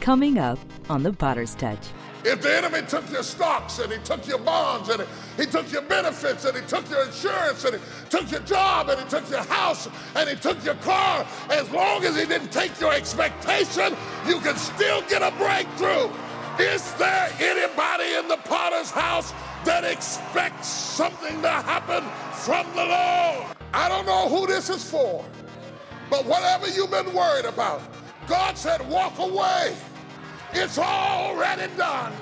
Coming up on The Potter's Touch. If the enemy took your stocks and he took your bonds and he took your benefits and he took your insurance and he took your job and he took your house and he took your car, as long as he didn't take your expectation, you can still get a breakthrough. Is there anybody in the potter's house that expects something to happen from the Lord? I don't know who this is for, but whatever you've been worried about, God said, walk away. It's already done.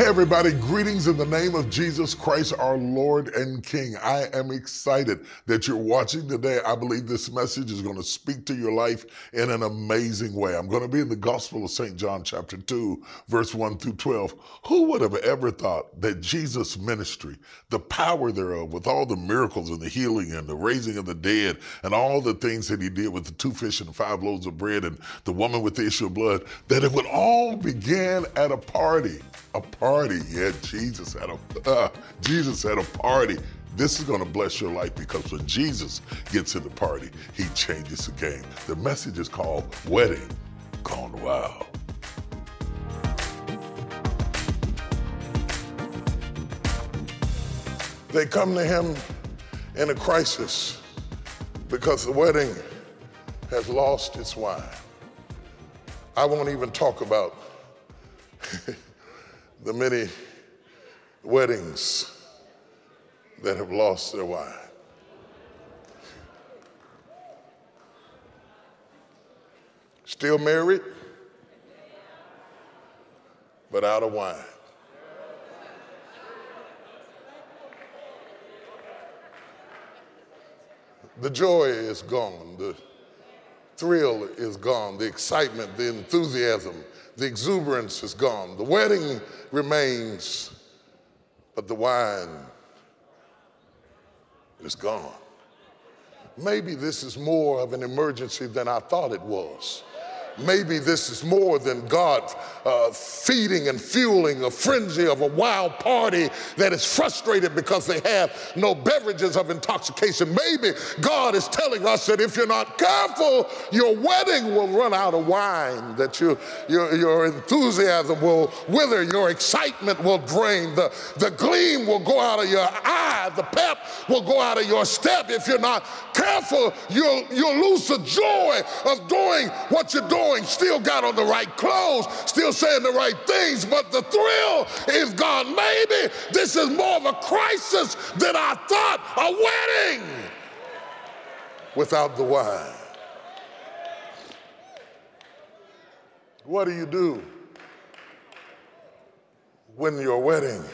Hey, everybody, greetings in the name of Jesus Christ, our Lord and King. I am excited that you're watching today. I believe this message is going to speak to your life in an amazing way. I'm going to be in the Gospel of St. John, chapter 2, verse 1 through 12. Who would have ever thought that Jesus' ministry, the power thereof, with all the miracles and the healing and the raising of the dead and all the things that he did with the two fish and five loaves of bread and the woman with the issue of blood, that it would all begin at a party? A party. Yeah, Jesus had a uh, Jesus had a party. This is going to bless your life because when Jesus gets in the party, he changes the game. The message is called Wedding Gone Wild. They come to him in a crisis because the wedding has lost its wine. I won't even talk about the many weddings that have lost their wine. Still married, but out of wine. The joy is gone. The thrill is gone. The excitement, the enthusiasm, the exuberance is gone. The wedding remains, but the wine is gone. Maybe this is more of an emergency than I thought it was maybe this is more than God uh, feeding and fueling a frenzy of a wild party that is frustrated because they have no beverages of intoxication. Maybe God is telling us that if you're not careful, your wedding will run out of wine, that you, your, your enthusiasm will wither, your excitement will drain, the, the gleam will go out of your eye, the pep will go out of your step. If you're not careful, you'll, you'll lose the joy of doing what you're doing still got on the right clothes, still saying the right things, but the thrill is gone. Maybe this is more of a crisis than I thought. A wedding without the wine. What do you do when your wedding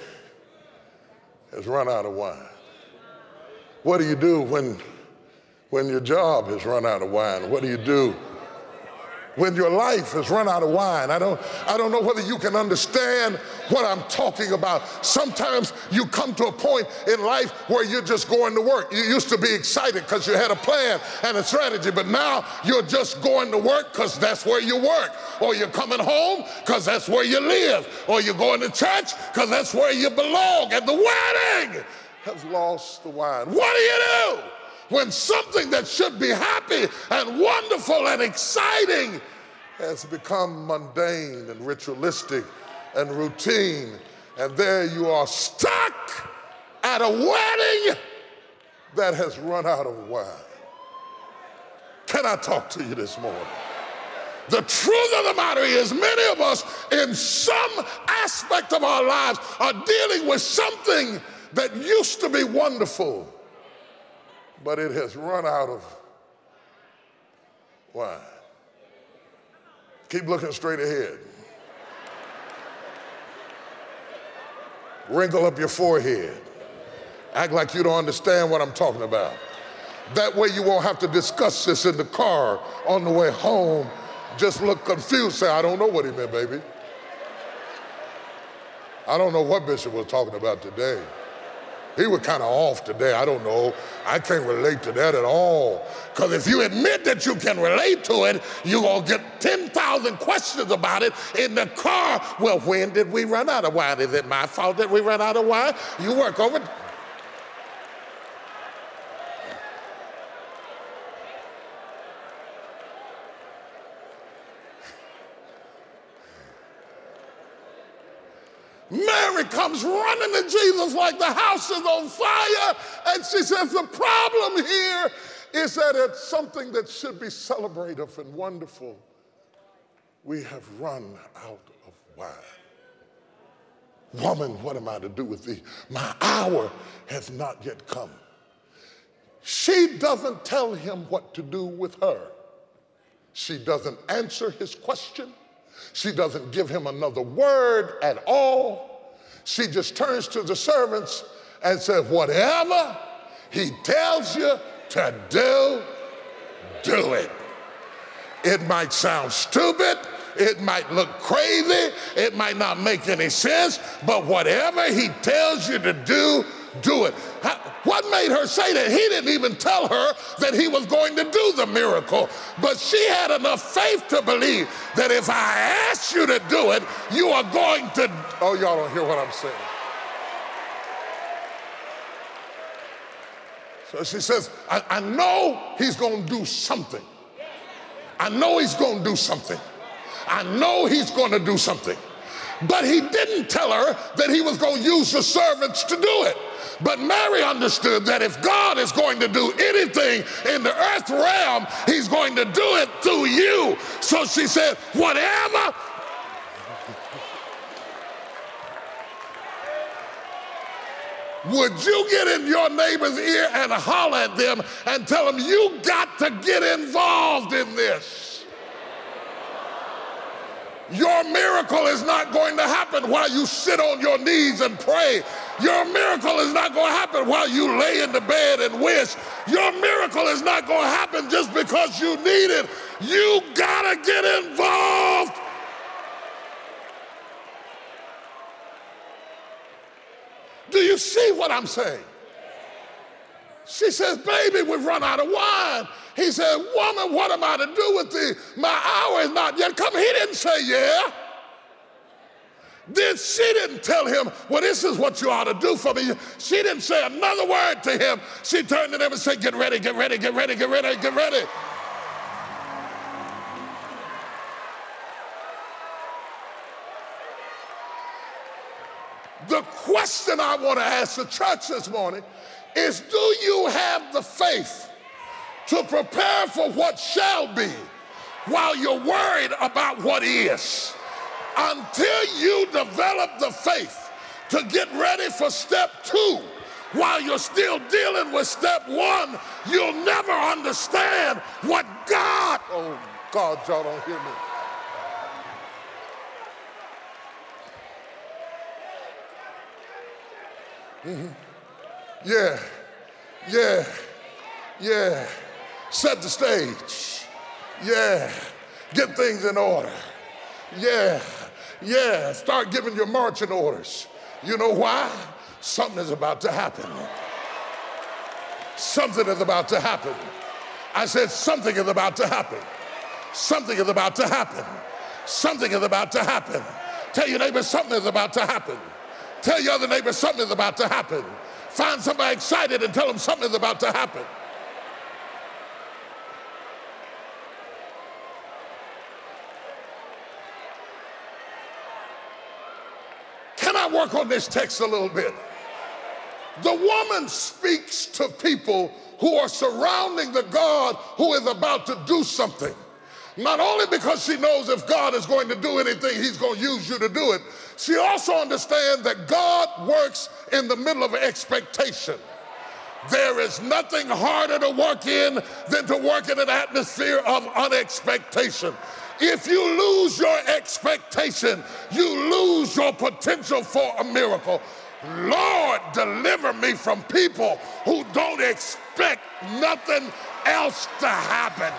has run out of wine? What do you do when, when your job has run out of wine? What do you do when your life has run out of wine. I don't, I don't know whether you can understand what I'm talking about. Sometimes you come to a point in life where you're just going to work. You used to be excited because you had a plan and a strategy, but now you're just going to work because that's where you work. Or you're coming home because that's where you live. Or you're going to church because that's where you belong. And the wedding has lost the wine. What do you do? When something that should be happy and wonderful and exciting has become mundane and ritualistic and routine. And there you are stuck at a wedding that has run out of wine. Can I talk to you this morning? The truth of the matter is, many of us in some aspect of our lives are dealing with something that used to be wonderful but it has run out of wine. Keep looking straight ahead. Wrinkle up your forehead. Act like you don't understand what I'm talking about. That way you won't have to discuss this in the car on the way home. Just look confused, say, I don't know what he meant, baby. I don't know what Bishop was talking about today. He was kind of off today. I don't know. I can't relate to that at all. Because if you admit that you can relate to it, you're going to get 10,000 questions about it in the car. Well, when did we run out of wine? Is it my fault that we ran out of wine? You work over. Mary comes running to Jesus like the house is on fire. And she says, The problem here is that it's something that should be celebrative and wonderful. We have run out of wine. Woman, what am I to do with thee? My hour has not yet come. She doesn't tell him what to do with her. She doesn't answer his question. She doesn't give him another word at all. She just turns to the servants and says, Whatever he tells you to do, do it. It might sound stupid. It might look crazy. It might not make any sense. But whatever he tells you to do, do it. What made her say that? He didn't even tell her that he was going to do the miracle. But she had enough faith to believe that if I ask you to do it, you are going to. Oh, y'all don't hear what I'm saying. So she says, I, I know he's going to do something. I know he's going to do something. I know he's going to do something. But he didn't tell her that he was going to use the servants to do it. But Mary understood that if God is going to do anything in the earth realm, he's going to do it through you. So she said, whatever would you get in your neighbor's ear and holler at them and tell them you got to get involved in this? Your miracle is not going to happen while you sit on your knees and pray. Your miracle is not going to happen while you lay in the bed and wish. Your miracle is not going to happen just because you need it. You got to get involved. Do you see what I'm saying? She says, Baby, we've run out of wine. He said, Woman, what am I to do with thee? My hour is not yet come. He didn't say, Yeah. Then she didn't tell him, Well, this is what you ought to do for me. She didn't say another word to him. She turned to them and said, Get ready, get ready, get ready, get ready, get ready. The question I want to ask the church this morning is Do you have the faith to prepare for what shall be while you're worried about what is. Until you develop the faith to get ready for step two, while you're still dealing with step one, you'll never understand what God. Oh, God, y'all don't hear me. Mm-hmm. Yeah, yeah, yeah set the stage. Yeah, get things in order. Yeah, yeah, start giving your marching orders. You know why? Something is about to happen. Something is about to happen. I said, something is about to happen. Something is about to happen. Something is about to happen. Tell your neighbor something is about to happen. Tell your other neighbor something is about to happen. Find somebody excited and tell them something is about to happen. Can I work on this text a little bit? The woman speaks to people who are surrounding the God who is about to do something. Not only because she knows if God is going to do anything, he's going to use you to do it, she also understands that God works in the middle of expectation. There is nothing harder to work in than to work in an atmosphere of unexpectation. If you lose your expectation, you lose your potential for a miracle. Lord, deliver me from people who don't expect nothing else to happen.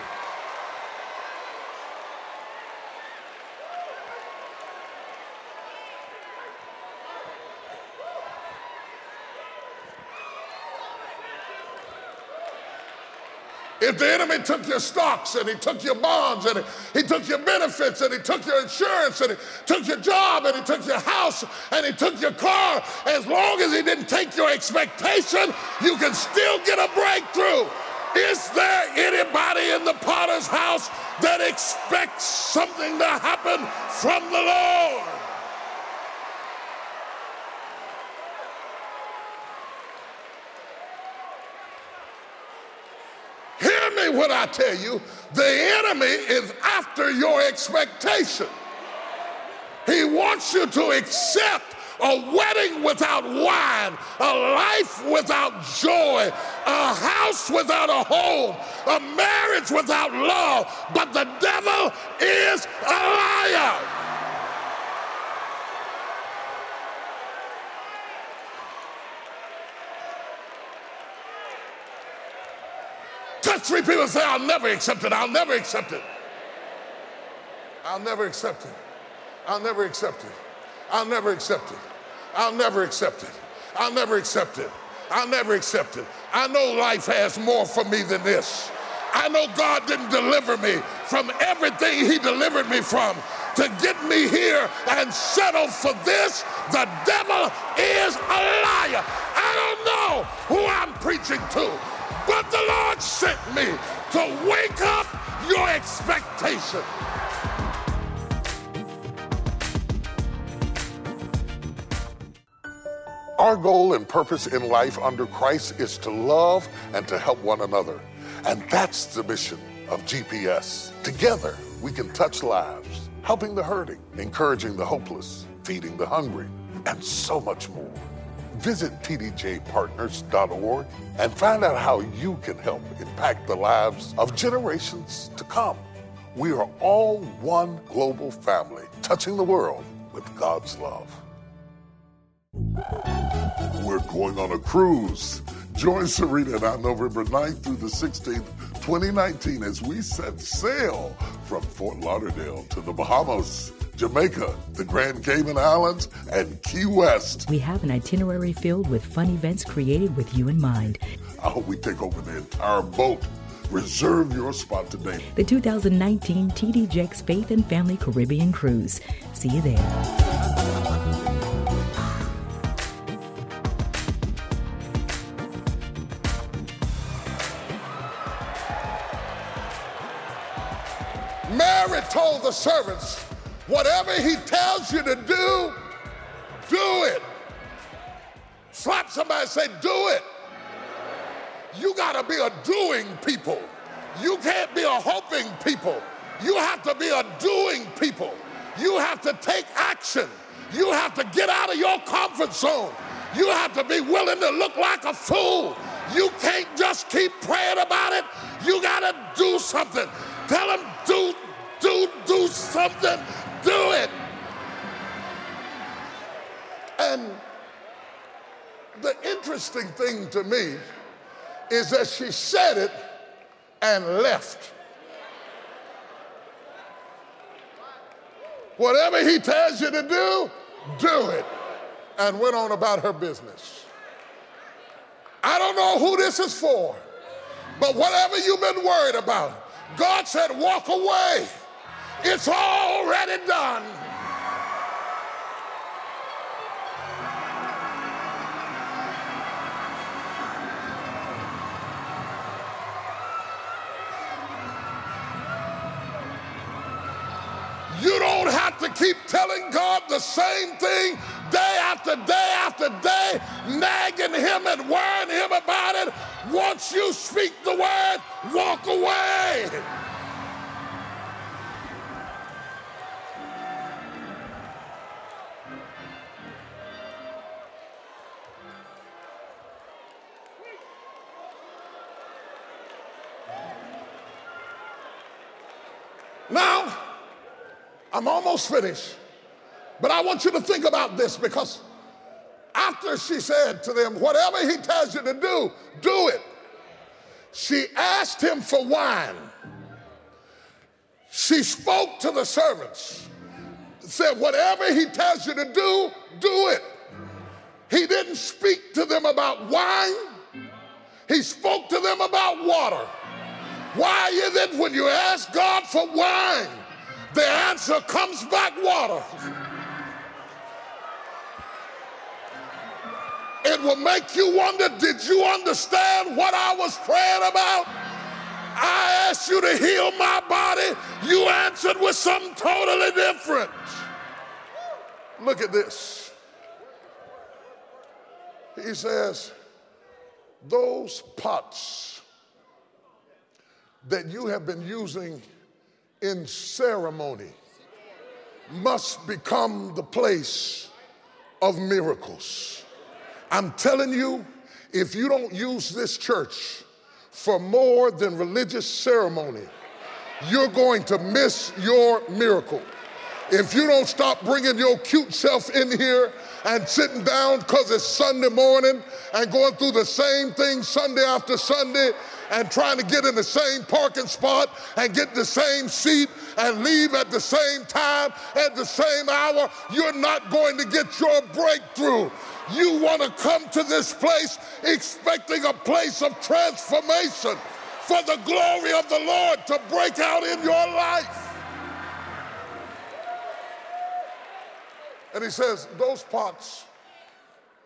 If the enemy took your stocks and he took your bonds and he, he took your benefits and he took your insurance and he took your job and he took your house and he took your car, as long as he didn't take your expectation, you can still get a breakthrough. Is there anybody in the potter's house that expects something to happen from the Lord? When I tell you the enemy is after your expectation. He wants you to accept a wedding without wine, a life without joy, a house without a home, a marriage without love. But the devil is a liar. Three people say, I'll never accept it. I'll never accept it. I'll never accept it. I'll never accept it. I'll never accept it. I'll never accept it. I'll never accept it. I'll never accept it. I know life has more for me than this. I know God didn't deliver me from everything He delivered me from to get me here and settle for this. The devil is a liar. I don't know who I'm preaching to, but the Lord sent me to wake up your expectation. Our goal and purpose in life under Christ is to love and to help one another. And that's the mission of GPS. Together, we can touch lives, helping the hurting, encouraging the hopeless, feeding the hungry, and so much more. Visit tdjpartners.org and find out how you can help impact the lives of generations to come. We are all one global family, touching the world with God's love. We're going on a cruise. Join Serita and I November 9th through the 16th, 2019, as we set sail from Fort Lauderdale to the Bahamas, Jamaica, the Grand Cayman Islands, and Key West. We have an itinerary filled with fun events created with you in mind. I hope we take over the entire boat. Reserve your spot today. The 2019 TD Jakes Faith and Family Caribbean Cruise. See you there. Mary told the servants, whatever he tells you to do, do it. Slap somebody and say, do it. You got to be a doing people. You can't be a hoping people. You have to be a doing people. You have to take action. You have to get out of your comfort zone. You have to be willing to look like a fool. You can't just keep praying about it. You got to do something. Tell them, do, do, do something. Do it. And the interesting thing to me is that she said it and left. Whatever he tells you to do, do it. And went on about her business. I don't know who this is for, but whatever you've been worried about, God said, walk away. It's already done. You don't have to keep telling God the same thing day after day after day, nagging him and worrying him about it. Once you speak the word, walk away. I'm almost finished, but I want you to think about this because after she said to them, Whatever he tells you to do, do it. She asked him for wine. She spoke to the servants, said, Whatever he tells you to do, do it. He didn't speak to them about wine, he spoke to them about water. Why is it when you ask God for wine, the answer comes back water? It will make you wonder did you understand what I was praying about? I asked you to heal my body. You answered with something totally different. Look at this. He says, Those pots that you have been using in ceremony must become the place of miracles. I'm telling you, if you don't use this church for more than religious ceremony, you're going to miss your miracle. If you don't stop bringing your cute self in here and sitting down because it's Sunday morning and going through the same thing Sunday after Sunday and trying to get in the same parking spot and get the same seat and leave at the same time at the same hour, you're not going to get your breakthrough. You want to come to this place expecting a place of transformation for the glory of the Lord to break out in your life. And he says, Those pots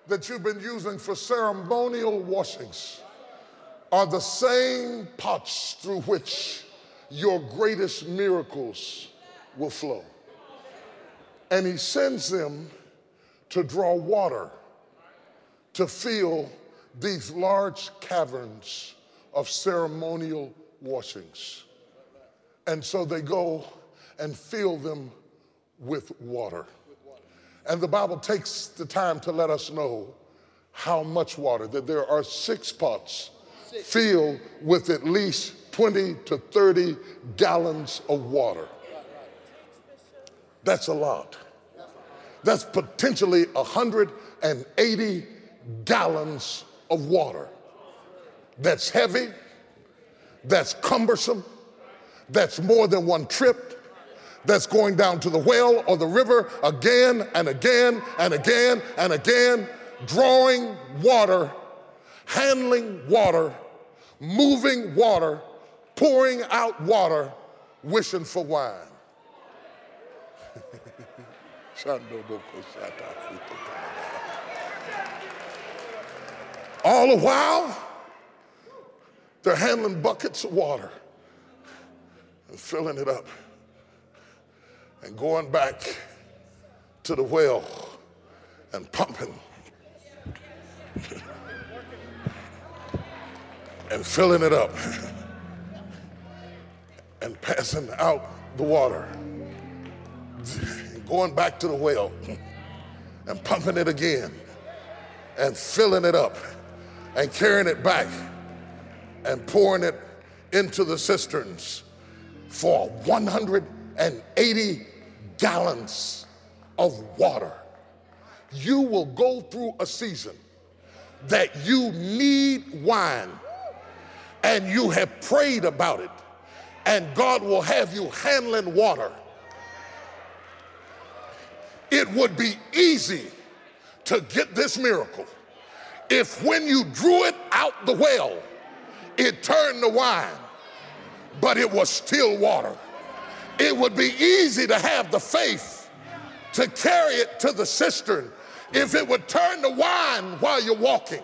that you've been using for ceremonial washings are the same pots through which your greatest miracles will flow. And he sends them to draw water to fill these large caverns of ceremonial washings. And so they go and fill them with water. And the Bible takes the time to let us know how much water, that there are six pots filled with at least 20 to 30 gallons of water. That's a lot. That's potentially 180 gallons of water. That's heavy, that's cumbersome, that's more than one trip, that's going down to the well or the river again and again and again and again, drawing water, handling water, moving water, pouring out water, wishing for wine. All the while, they're handling buckets of water and filling it up and going back to the well and pumping and filling it up and passing out the water, going back to the well and pumping it again and filling it up and carrying it back and pouring it into the cisterns for 180 gallons of water. You will go through a season that you need wine and you have prayed about it, and God will have you handling water. It would be easy to get this miracle if when you drew it out the well, it turned to wine, but it was still water. It would be easy to have the faith to carry it to the cistern if it would turn to wine while you're walking,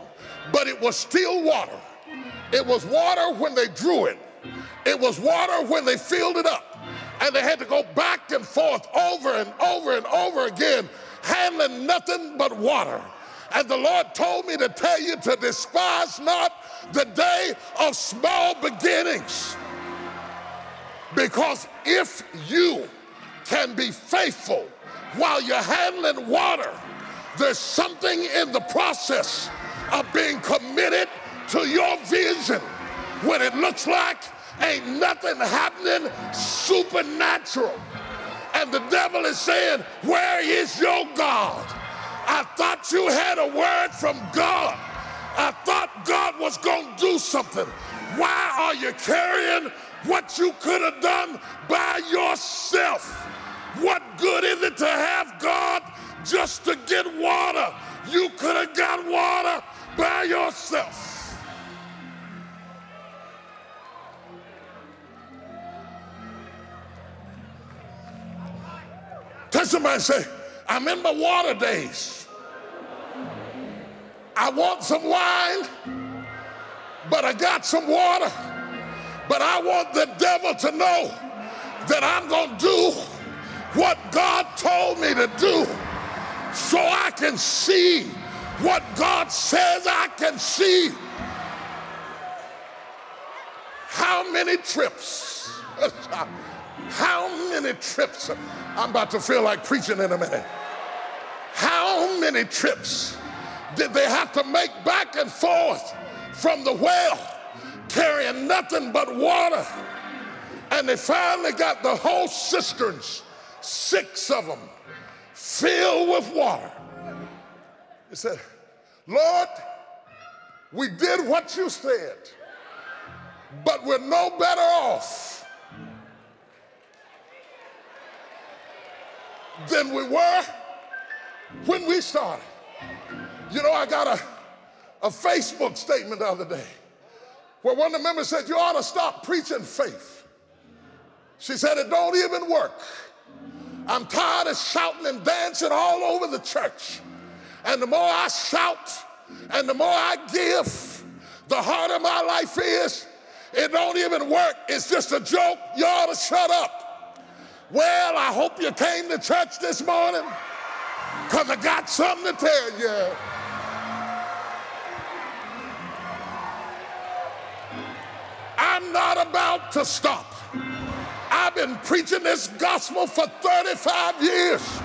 but it was still water. It was water when they drew it, it was water when they filled it up, and they had to go back and forth over and over and over again, handling nothing but water. And the Lord told me to tell you to despise not the day of small beginnings. Because if you can be faithful while you're handling water, there's something in the process of being committed to your vision when it looks like ain't nothing happening supernatural. And the devil is saying, Where is your God? I thought you had a word from God. I thought God was going to do something. Why are you carrying what you could have done by yourself? What good is it to have God just to get water? You could have got water by yourself. Somebody say, I'm in my water days. I want some wine, but I got some water. But I want the devil to know that I'm going to do what God told me to do so I can see what God says I can see. How many trips? How many trips? I'm about to feel like preaching in a minute. How many trips did they have to make back and forth from the well, carrying nothing but water? And they finally got the whole cisterns, six of them, filled with water. He said, Lord, we did what you said, but we're no better off than we were when we started. You know, I got a, a Facebook statement the other day where one of the members said, You ought to stop preaching faith. She said, It don't even work. I'm tired of shouting and dancing all over the church. And the more I shout and the more I give, the harder my life is. It don't even work. It's just a joke. You ought to shut up. Well, I hope you came to church this morning because I got something to tell you. I'm not about to stop. I've been preaching this gospel for 35 years,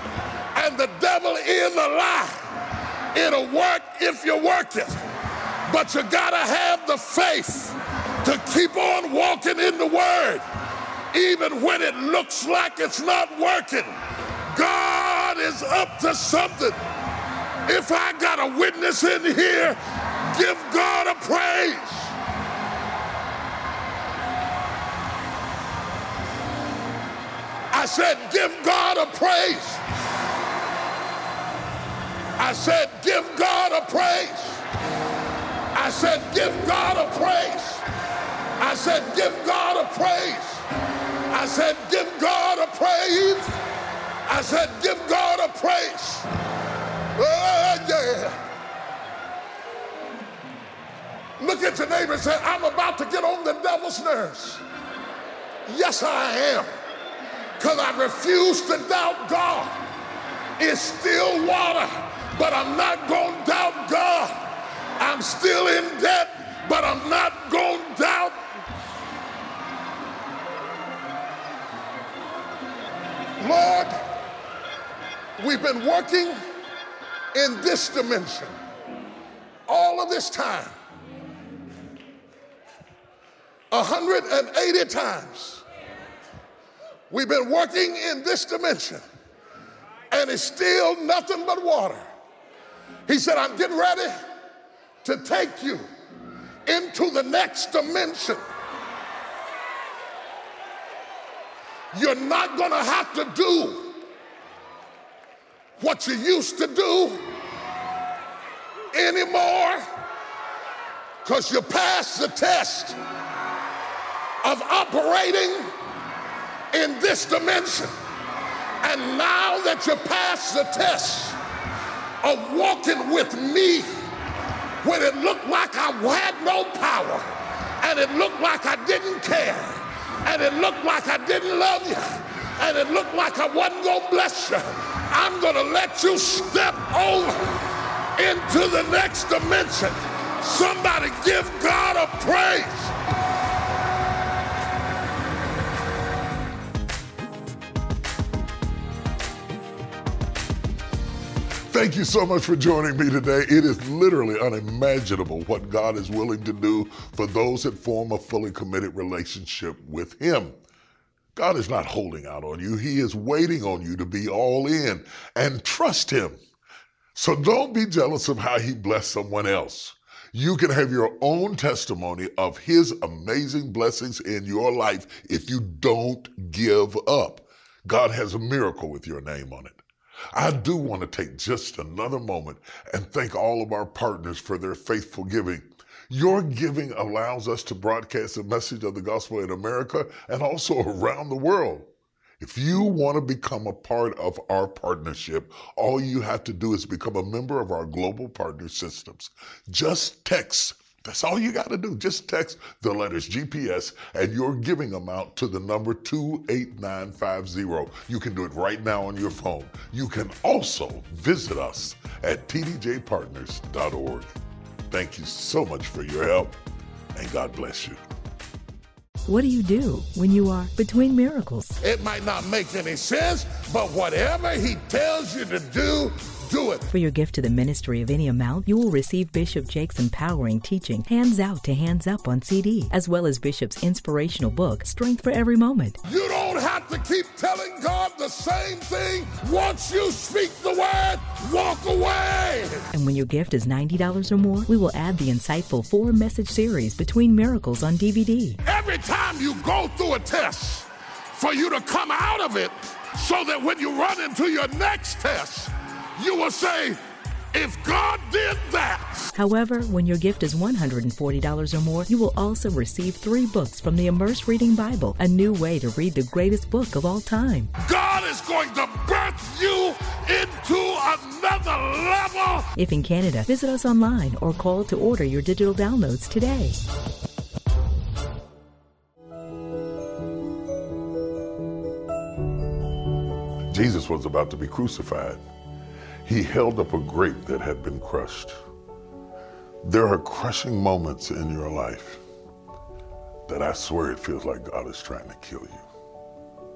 and the devil is a lie. It'll work if you work it, but you gotta have the faith to keep on walking in the Word, even when it looks like it's not working. God is up to something. If I got a witness in here, give God a praise. I said, give God a praise. I said, give God a praise. I said, give God a praise. I said, give God a praise. I said, give God a praise. I said, give God a praise. Oh, yeah. Look at your neighbor and say, I'm about to get on the devil's nerves. Yes, I am because I refuse to doubt God. It's still water, but I'm not going to doubt God. I'm still in debt, but I'm not going to doubt. Lord, we've been working in this dimension all of this time. 180 times. We've been working in this dimension, and it's still nothing but water. He said, I'm getting ready to take you into the next dimension. You're not going to have to do what you used to do anymore because you passed the test of operating in this dimension. And now that you passed the test of walking with me when it looked like I had no power and it looked like I didn't care and it looked like I didn't love you and it looked like I wasn't going to bless you, I'm going to let you step over into the next dimension. Somebody give God a praise. Thank you so much for joining me today. It is literally unimaginable what God is willing to do for those that form a fully committed relationship with Him. God is not holding out on you. He is waiting on you to be all in and trust Him. So don't be jealous of how He blessed someone else. You can have your own testimony of His amazing blessings in your life if you don't give up. God has a miracle with your name on it. I do want to take just another moment and thank all of our partners for their faithful giving. Your giving allows us to broadcast the message of the gospel in America and also around the world. If you want to become a part of our partnership, all you have to do is become a member of our global partner systems. Just text that's all you got to do. Just text the letters GPS and your giving amount to the number 28950. You can do it right now on your phone. You can also visit us at tdjpartners.org. Thank you so much for your help, and God bless you. What do you do when you are between miracles? It might not make any sense, but whatever He tells you to do, do it. For your gift to the ministry of any amount, you will receive Bishop Jakes' empowering teaching, Hands Out to Hands Up on CD, as well as Bishop's inspirational book, Strength for Every Moment. You don't have to keep telling God the same thing. Once you speak the word, walk away. And when your gift is $90 or more, we will add the insightful four message series, Between Miracles on DVD. Every time you go through a test, for you to come out of it so that when you run into your next test, you will say, if God did that. However, when your gift is $140 or more, you will also receive three books from the Immerse Reading Bible, a new way to read the greatest book of all time. God is going to birth you into another level. If in Canada, visit us online or call to order your digital downloads today. Jesus was about to be crucified. He held up a grape that had been crushed. There are crushing moments in your life that I swear it feels like God is trying to kill you.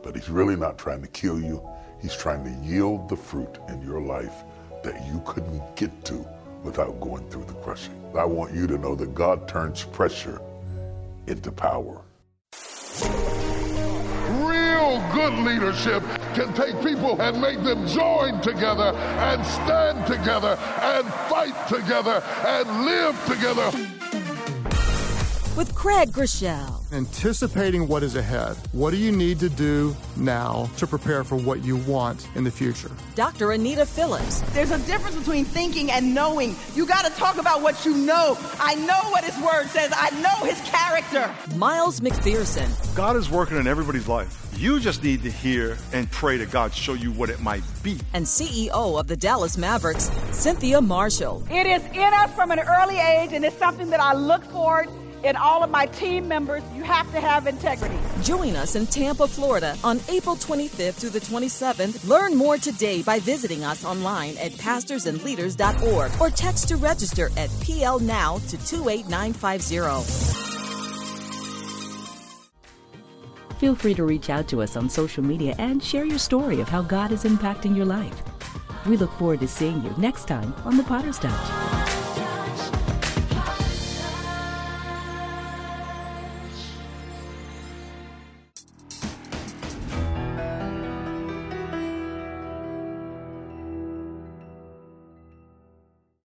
But He's really not trying to kill you, He's trying to yield the fruit in your life that you couldn't get to without going through the crushing. I want you to know that God turns pressure into power. Good leadership can take people and make them join together and stand together and fight together and live together. With Craig Groeschel. Anticipating what is ahead. What do you need to do now to prepare for what you want in the future? Dr. Anita Phillips. There's a difference between thinking and knowing. You got to talk about what you know. I know what His Word says, I know His character. Miles McPherson. God is working in everybody's life. You just need to hear and pray to God show you what it might be. And CEO of the Dallas Mavericks, Cynthia Marshall. It is in us from an early age, and it's something that I look forward in all of my team members. You have to have integrity. Join us in Tampa, Florida on April 25th through the 27th. Learn more today by visiting us online at pastorsandleaders.org or text to register at PL Now to 28950. Feel free to reach out to us on social media and share your story of how God is impacting your life. We look forward to seeing you next time on The Potter's Touch.